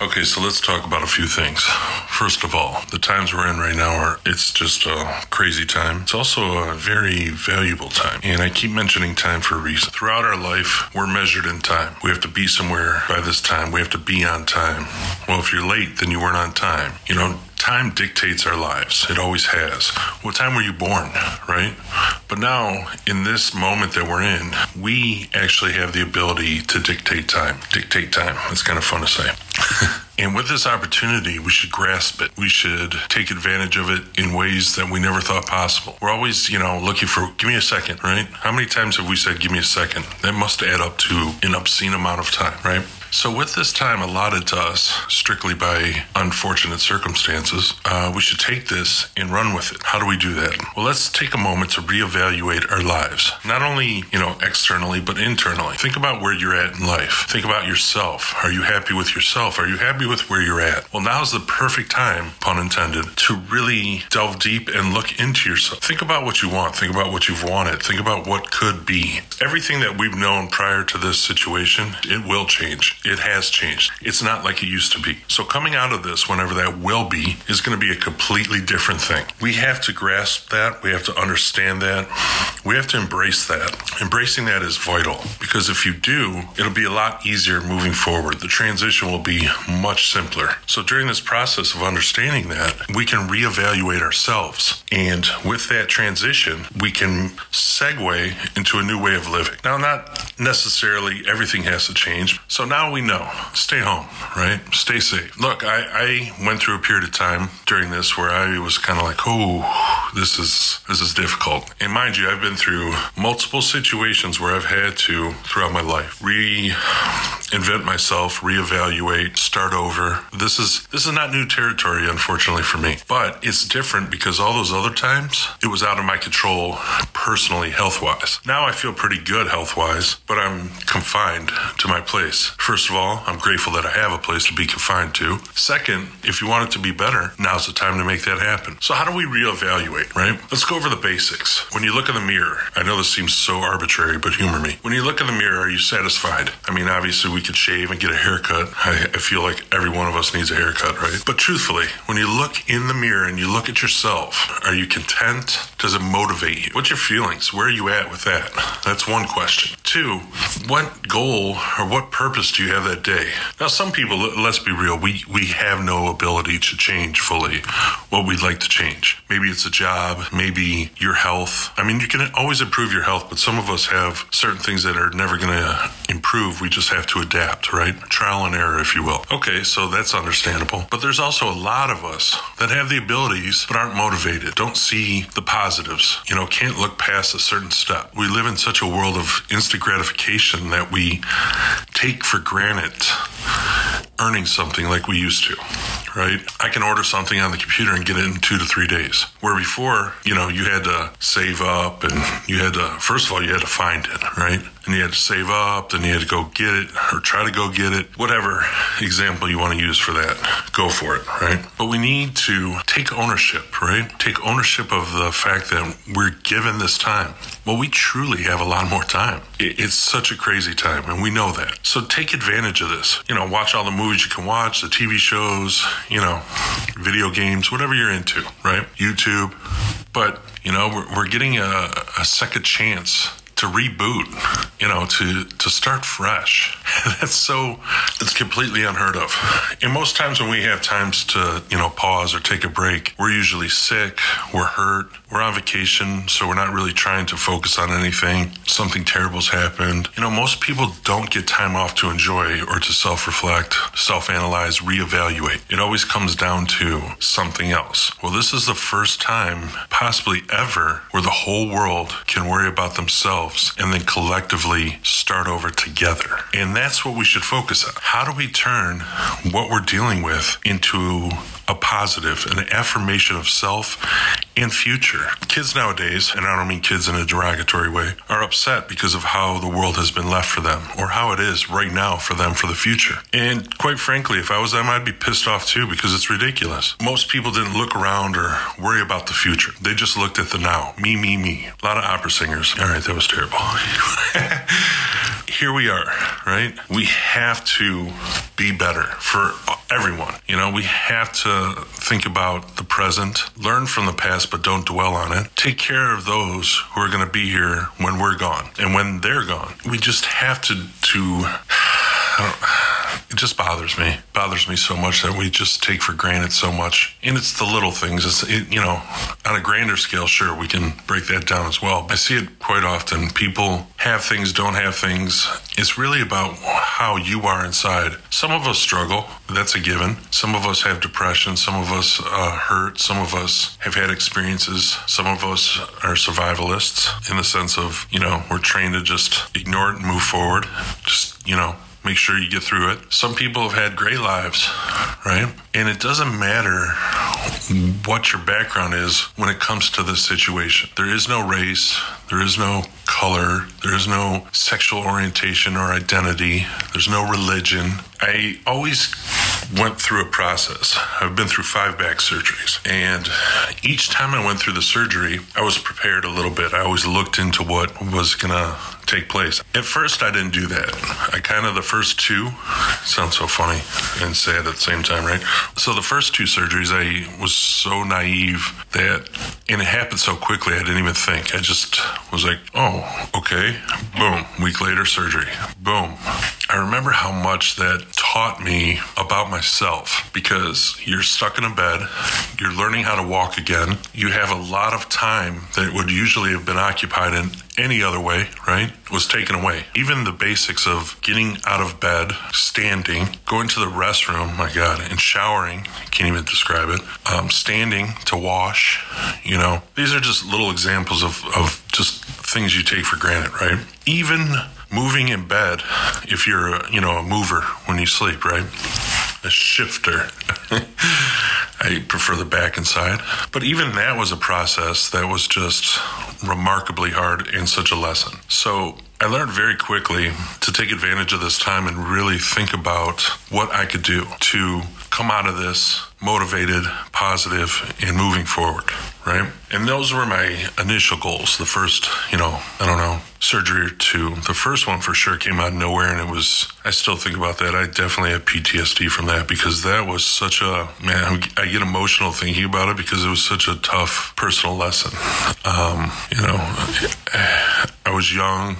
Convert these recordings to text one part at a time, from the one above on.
Okay, so let's talk about a few things. First of all, the times we're in right now are it's just a crazy time. It's also a very valuable time. And I keep mentioning time for a reason. Throughout our life, we're measured in time. We have to be somewhere by this time. We have to be on time. Well, if you're late, then you weren't on time. You know, time dictates our lives. It always has. What time were you born, right? But now, in this moment that we're in, we actually have the ability to dictate time. Dictate time. It's kind of fun to say. And with this opportunity, we should grasp it. We should take advantage of it in ways that we never thought possible. We're always, you know, looking for, give me a second, right? How many times have we said, give me a second? That must add up to an obscene amount of time, right? So, with this time allotted to us strictly by unfortunate circumstances, uh, we should take this and run with it. How do we do that? Well, let's take a moment to reevaluate our lives, not only you know externally but internally. Think about where you're at in life. Think about yourself. Are you happy with yourself? Are you happy with where you're at? Well, now's the perfect time, pun intended, to really delve deep and look into yourself. Think about what you want. Think about what you've wanted. Think about what could be. Everything that we've known prior to this situation, it will change it has changed. It's not like it used to be. So coming out of this, whenever that will be, is going to be a completely different thing. We have to grasp that. We have to understand that. We have to embrace that. Embracing that is vital because if you do, it'll be a lot easier moving forward. The transition will be much simpler. So during this process of understanding that, we can reevaluate ourselves. And with that transition, we can segue into a new way of living. Now, not necessarily everything has to change. So now we know. Stay home, right? Stay safe. Look, I, I went through a period of time during this where I was kind of like, oh, this is this is difficult. And mind you, I've been through multiple situations where I've had to throughout my life reinvent myself, reevaluate, start over. This is this is not new territory, unfortunately for me. But it's different because all those other times it was out of my control personally, health wise. Now I feel pretty good health wise, but I'm confined to my place. First First of all, I'm grateful that I have a place to be confined to. Second, if you want it to be better, now's the time to make that happen. So, how do we reevaluate, right? Let's go over the basics. When you look in the mirror, I know this seems so arbitrary, but humor me. When you look in the mirror, are you satisfied? I mean, obviously, we could shave and get a haircut. I, I feel like every one of us needs a haircut, right? But truthfully, when you look in the mirror and you look at yourself, are you content? Does it motivate you? What's your feelings? Where are you at with that? That's one question. Two, what goal or what purpose do you have that day? Now, some people, let's be real, we, we have no ability to change fully what we'd like to change. Maybe it's a job, maybe your health. I mean, you can always improve your health, but some of us have certain things that are never going to improve. We just have to adapt, right? Trial and error, if you will. Okay, so that's understandable. But there's also a lot of us that have the abilities but aren't motivated, don't see the positives, you know, can't look past a certain step. We live in such a world of instant gratification that we take for granted earning something like we used to, right? I can order something on the computer and get it in two to three days. Where before, you know, you had to save up and you had to, first of all, you had to find it, right? And you had to save up, then you had to go get it or try to go get it. Whatever example you want to use for that, go for it, right? But we need to take ownership, right? Take ownership of the fact that we're given this time. Well, we truly have a lot more time. It's such a crazy time, and we know that. So take advantage of this. You know, watch all the movies you can watch, the TV shows, you know, video games, whatever you're into, right? YouTube. But, you know, we're, we're getting a, a second chance to reboot, you know, to to start fresh. That's so it's completely unheard of. And most times when we have times to, you know, pause or take a break, we're usually sick, we're hurt, we're on vacation, so we're not really trying to focus on anything. Something terrible's happened. You know, most people don't get time off to enjoy or to self-reflect, self-analyze, reevaluate. It always comes down to something else. Well, this is the first time possibly ever where the whole world can worry about themselves and then collectively start over together. And that's what we should focus on. How do we turn what we're dealing with into a positive, an affirmation of self and future. Kids nowadays, and I don't mean kids in a derogatory way, are upset because of how the world has been left for them or how it is right now for them for the future. And quite frankly, if I was them, I'd be pissed off too because it's ridiculous. Most people didn't look around or worry about the future. They just looked at the now. Me, me, me. A lot of opera singers. All right, that was terrible. Here we are, right? We have to be better for everyone. You know, we have to think about the present, learn from the past, but don't dwell on it. Take care of those who are going to be here when we're gone and when they're gone. We just have to, to, just bothers me. It Bothers me so much that we just take for granted so much. And it's the little things. It's it, you know, on a grander scale, sure, we can break that down as well. I see it quite often. People have things, don't have things. It's really about how you are inside. Some of us struggle. That's a given. Some of us have depression. Some of us uh, hurt. Some of us have had experiences. Some of us are survivalists in the sense of, you know, we're trained to just ignore it and move forward. Just, you know, make sure you get through it. Some people have had great lives, right? And it doesn't matter what your background is when it comes to this situation. There is no race, there is no color, there is no sexual orientation or identity, there's no religion. I always went through a process. I've been through five back surgeries, and each time I went through the surgery, I was prepared a little bit. I always looked into what was going to take place. At first, I didn't do that. I kind of, the first two, sounds so funny and sad at the same time, right? So the first two surgeries, I was so naive that, and it happened so quickly, I didn't even think. I just was like, oh, okay, boom, week later, surgery, boom. I remember how much that taught me about myself because you're stuck in a bed, you're learning how to walk again, you have a lot of time that would usually have been occupied in any other way, right, was taken away. Even the basics of getting out of bed, standing, going to the restroom, my God, and showering, can't even describe it, um, standing to wash, you know, these are just little examples of, of just things you take for granted, right? Even moving in bed, if you're, you know, a mover when you sleep, right? A shifter. I prefer the back and side. But even that was a process that was just remarkably hard and such a lesson. So I learned very quickly to take advantage of this time and really think about what I could do to come out of this motivated, positive, and moving forward, right? And those were my initial goals. The first, you know, I don't know, surgery or two. The first one for sure came out of nowhere, and it was, I still think about that. I definitely have PTSD from that because that was such a, man, I get emotional thinking about it because it was such a tough personal lesson. Um, you know, I was young,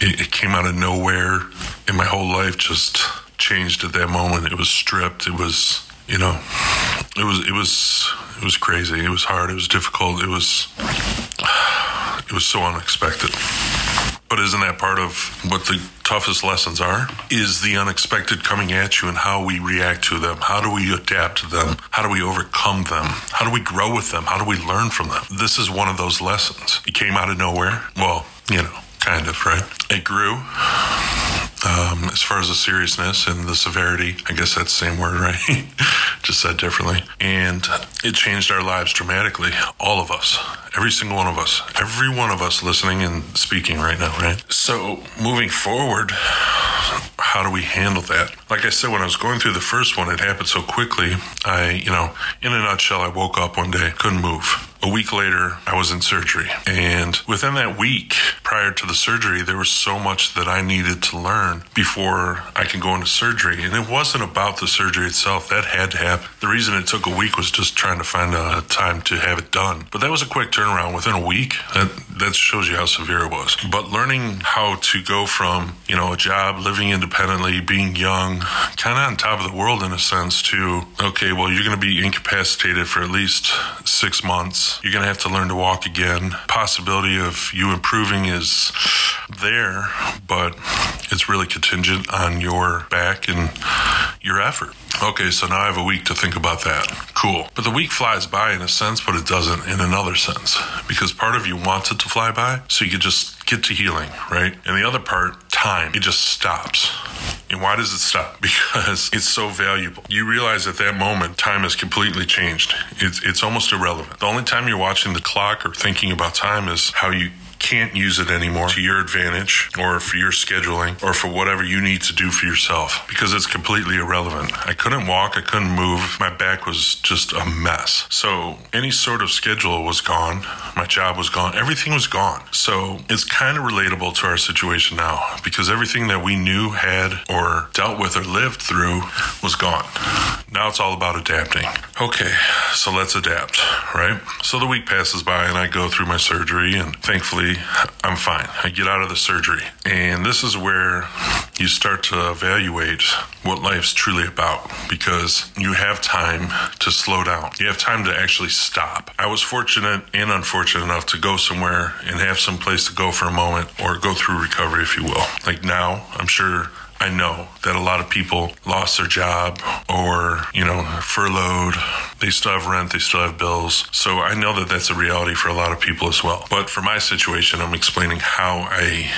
it, it came out of nowhere, and my whole life just changed at that moment. It was stripped. It was you know, it was it was it was crazy. It was hard. It was difficult. It was it was so unexpected. But isn't that part of what the toughest lessons are? Is the unexpected coming at you and how we react to them? How do we adapt to them? How do we overcome them? How do we grow with them? How do we learn from them? This is one of those lessons. It came out of nowhere. Well, you know, kind of, right? It grew. Um, as far as the seriousness and the severity, I guess that's the same word, right? Just said differently. And it changed our lives dramatically. All of us, every single one of us, every one of us listening and speaking right now, right? So moving forward, how do we handle that? Like I said, when I was going through the first one, it happened so quickly. I, you know, in a nutshell, I woke up one day, couldn't move. A week later, I was in surgery. And within that week prior to the surgery, there was so much that I needed to learn before I can go into surgery. And it wasn't about the surgery itself. That had to happen. The reason it took a week was just trying to find a time to have it done. But that was a quick turnaround within a week. That, that shows you how severe it was. But learning how to go from, you know, a job, living independently, being young, kind of on top of the world in a sense, to, okay, well, you're going to be incapacitated for at least six months you're going to have to learn to walk again. Possibility of you improving is there, but it's really contingent on your back and your effort. Okay, so now I have a week to think about that. Cool. But the week flies by in a sense, but it doesn't in another sense. Because part of you wants it to fly by so you could just get to healing, right? And the other part time, it just stops. And why does it stop? Because it's so valuable. You realize at that moment, time has completely changed. It's, it's almost irrelevant. The only time you're watching the clock or thinking about time is how you can't use it anymore to your advantage or for your scheduling or for whatever you need to do for yourself because it's completely irrelevant. I couldn't walk, I couldn't move, my back was just a mess. So any sort of schedule was gone, my job was gone, everything was gone. So it's kind of relatable to our situation now because everything that we knew, had, or dealt with or lived through was gone. Now it's all about adapting. Okay, so let's adapt, right? So the week passes by and I go through my surgery and thankfully I'm fine. I get out of the surgery. And this is where you start to evaluate what life's truly about because you have time to slow down. You have time to actually stop. I was fortunate and unfortunate enough to go somewhere and have some place to go for a moment or go through recovery, if you will. Like now, I'm sure I know that a lot of people lost their job or, you know, furloughed. They still have rent, they still have bills. So I know that that's a reality for a lot of people as well. But for my situation, I'm explaining how I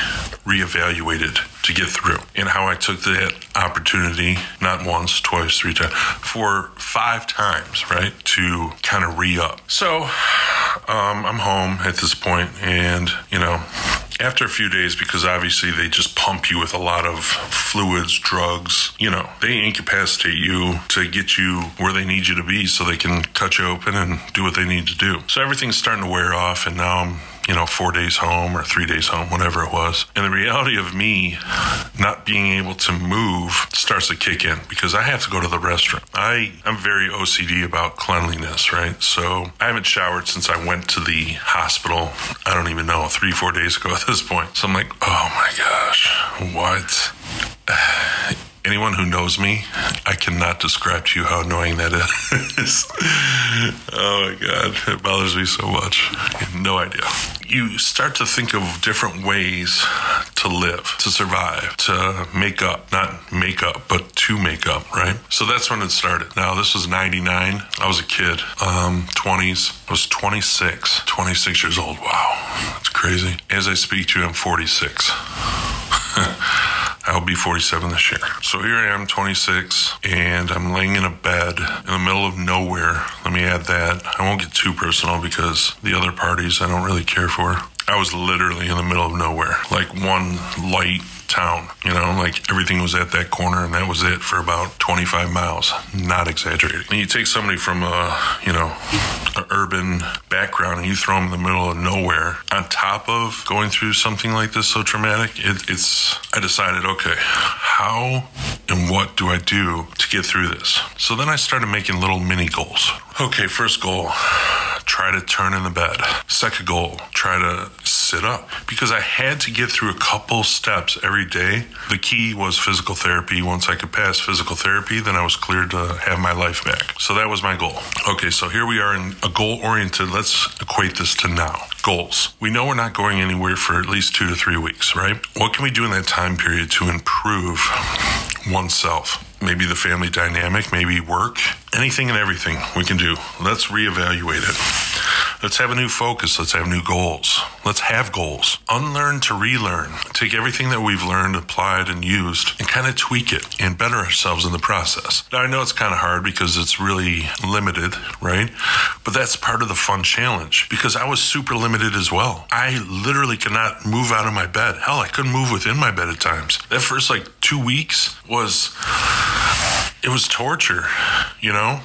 reevaluated to get through and how I took that opportunity, not once, twice, three times, for five times, right, to kind of re up. So um, I'm home at this point and, you know, after a few days, because obviously they just pump you with a lot of fluids, drugs, you know, they incapacitate you to get you where they need you to be so they can cut you open and do what they need to do. So everything's starting to wear off, and now I'm you know, four days home or three days home, whatever it was. And the reality of me not being able to move starts to kick in because I have to go to the restroom. I, I'm very OCD about cleanliness, right? So I haven't showered since I went to the hospital. I don't even know, three, four days ago at this point. So I'm like, oh my gosh, what? Anyone who knows me, I cannot describe to you how annoying that is. oh my God, it bothers me so much. no idea. You start to think of different ways to live, to survive, to make up, not make up, but to make up, right? So that's when it started. Now, this was 99. I was a kid, um, 20s. I was 26, 26 years old. Wow, that's crazy. As I speak to you, I'm 46. I'll be 47 this year. So here I am, 26, and I'm laying in a bed in the middle of nowhere. Let me add that. I won't get too personal because the other parties I don't really care for. I was literally in the middle of nowhere, like one light town. You know, like everything was at that corner, and that was it for about 25 miles. Not exaggerating. And you take somebody from a, you know, an urban background, and you throw them in the middle of nowhere. On top of going through something like this so traumatic, it, it's. I decided, okay, how and what do I do to get through this? So then I started making little mini goals. Okay, first goal try to turn in the bed. Second goal, try to sit up because I had to get through a couple steps every day. The key was physical therapy. Once I could pass physical therapy, then I was cleared to have my life back. So that was my goal. Okay, so here we are in a goal oriented. Let's equate this to now. Goals. We know we're not going anywhere for at least two to three weeks, right? What can we do in that time period to improve oneself? Maybe the family dynamic, maybe work, anything and everything we can do. Let's reevaluate it. Let's have a new focus. Let's have new goals. Let's have goals. Unlearn to relearn. Take everything that we've learned, applied, and used and kind of tweak it and better ourselves in the process. Now, I know it's kind of hard because it's really limited, right? But that's part of the fun challenge because I was super limited as well. I literally could not move out of my bed. Hell, I couldn't move within my bed at times. That first like two weeks was it was torture, you know?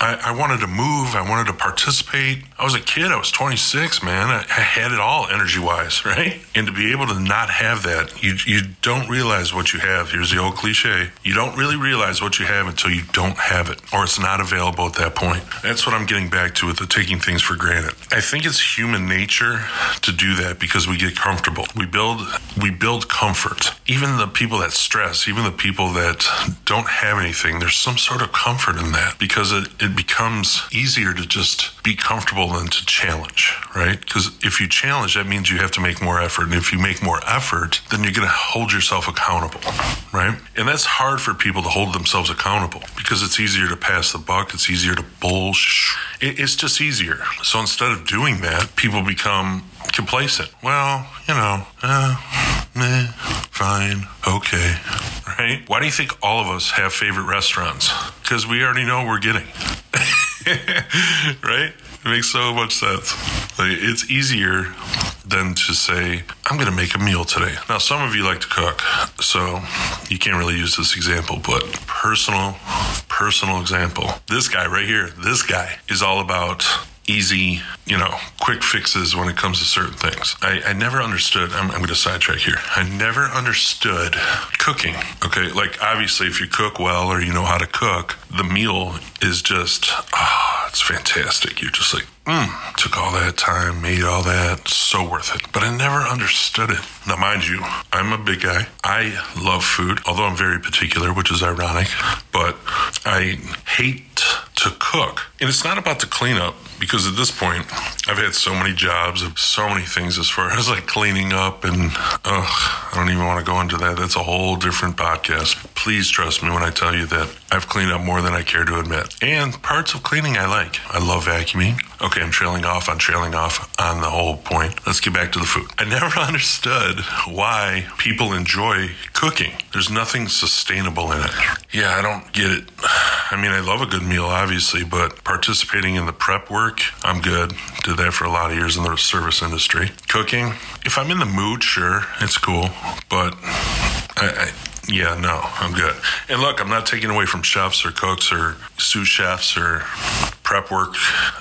I, I, wanted to move. I wanted to participate. I was a kid. I was 26, man. I, I had it all energy wise, right? And to be able to not have that, you, you don't realize what you have. Here's the old cliche. You don't really realize what you have until you don't have it or it's not available at that point. That's what I'm getting back to with the taking things for granted. I think it's human nature to do that because we get comfortable. We build, we build comfort. Even the people that stress, even the people that don't have anything, there's some sort of comfort in that because it, it it becomes easier to just be comfortable than to challenge, right? Because if you challenge, that means you have to make more effort. And if you make more effort, then you're going to hold yourself accountable, right? And that's hard for people to hold themselves accountable because it's easier to pass the buck. It's easier to bullsh. It's just easier. So instead of doing that, people become complacent. Well, you know, uh, meh, fine, okay, right? Why do you think all of us have favorite restaurants? Because we already know we're getting. right? It makes so much sense. Like, it's easier than to say, I'm going to make a meal today. Now, some of you like to cook, so you can't really use this example, but personal, personal example. This guy right here, this guy is all about easy, you know, quick fixes when it comes to certain things. I, I never understood, I'm, I'm going to sidetrack here. I never understood cooking. Okay. Like, obviously, if you cook well or you know how to cook, the meal is just, ah, oh, it's fantastic. You're just like, mm, took all that time, made all that, so worth it. But I never understood it. Now, mind you, I'm a big guy. I love food, although I'm very particular, which is ironic, but I hate to cook. And it's not about the cleanup because at this point, I've had so many jobs of so many things as far as like cleaning up and ugh, I don't even want to go into that. That's a whole different podcast. Please trust me when I tell you that I've cleaned up more than I care to admit. And parts of cleaning I like. I love vacuuming. Okay, I'm trailing off on trailing off on the whole point. Let's get back to the food. I never understood why people enjoy cooking. There's nothing sustainable in it. Yeah, I don't get it. I mean, I love a good meal, obviously, but participating in the prep work, I'm good. Did that for a lot of years in the service industry. Cooking, if I'm in the mood, sure, it's cool, but I, I yeah, no, I'm good. And look, I'm not taking away from chefs or cooks or sous chefs or prep work.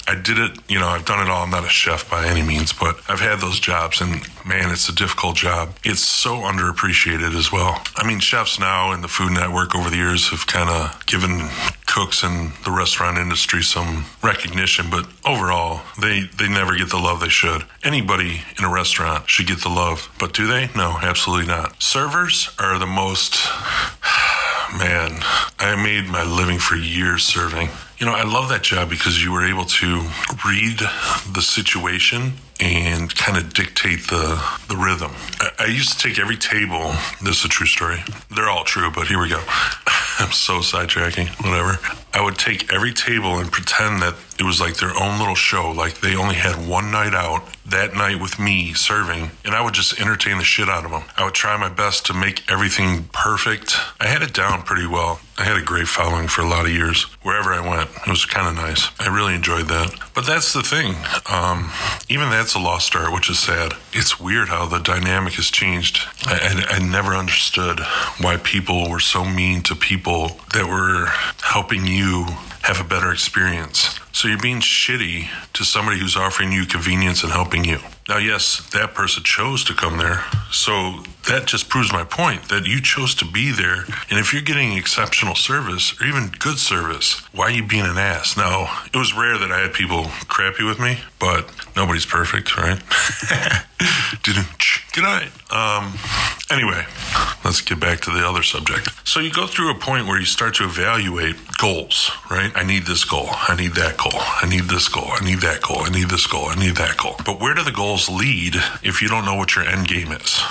I did it, you know, I've done it all. I'm not a chef by any means, but I've had those jobs and man, it's a difficult job. It's so underappreciated as well. I mean, chefs now in the Food Network over the years have kind of given cooks in the restaurant industry some recognition, but overall, they, they never get the love they should. Anybody in a restaurant should get the love, but do they? No, absolutely not. Servers are the most man, I made my living for years serving. You know, I love that job because you were able to read the situation and kind of dictate the the rhythm. I, I, used to take every table. This is a true story. They're all true, but here we go. I'm so sidetracking. Whatever. I would take every table and pretend that it was like their own little show. Like they only had one night out that night with me serving, and I would just entertain the shit out of them. I would try my best to make everything perfect. I had it down pretty well. I had a great following for a lot of years. Wherever I went, it was kind of nice. I really enjoyed that. But that's the thing. Um, even that's a lost art, which is sad. It's weird how the dynamic has changed. I, I, I never understood why people were so mean to people that were helping you have a better experience. So you're being shitty to somebody who's offering you convenience and helping you. Now, yes, that person chose to come there. So that just proves my point that you chose to be there. And if you're getting exceptional service or even good service, why are you being an ass? Now, it was rare that I had people crappy with me, but nobody's perfect, right? Good night. Um, anyway, let's get back to the other subject. So you go through a point where you start to evaluate goals, right? I need this goal. I need that goal. I need this goal. I need that goal. I need this goal. I need that goal. But where do the goals lead if you don't know what your end game is?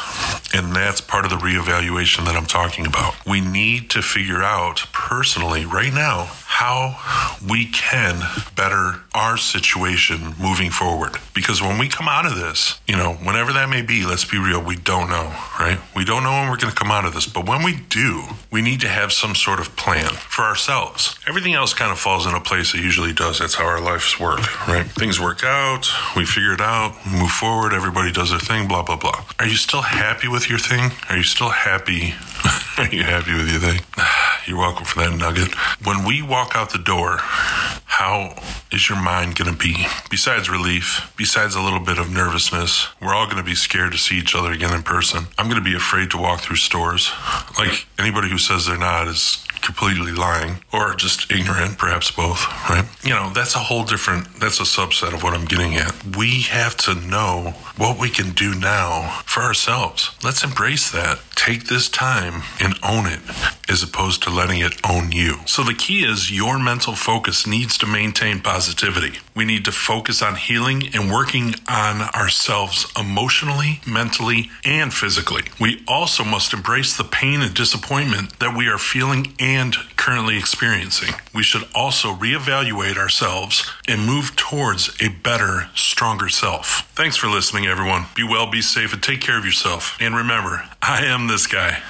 And that's part of the reevaluation that I'm talking about. We need to figure out personally right now how we can better our situation moving forward. Because when we come out of this, you know, whenever that may be, let's be real, we don't know, right? We don't know when we're going to come out of this. But when we do, we need to have some sort of plan for ourselves. Everything else kind of falls into place. It usually does. That's how our lives work, right? Things work out, we figure it out, move forward, everybody does their thing, blah, blah, blah. Are you still happy with your thing? Are you still happy? Are you happy with your thing? You're welcome for that nugget. When we walk out the door, how is your mind going to be? Besides relief, besides a little bit of nervousness, we're all going to be scared to see each other again in person. I'm going to be afraid to walk through stores. Like anybody who says they're not is completely lying or just ignorant, perhaps both, right? You know, that's a whole different, that's a subset of what I'm getting at. We have to know what we can do now for ourselves. Let's embrace that. Take this time and own it as opposed to letting it own you. So the key is your mental focus needs to maintain positivity. We need to focus on healing and working on ourselves emotionally, mentally, and physically. We also must embrace the pain and disappointment that we are feeling and currently experiencing, we should also reevaluate ourselves and move towards a better, stronger self. Thanks for listening, everyone. Be well, be safe, and take care of yourself. And remember, I am this guy.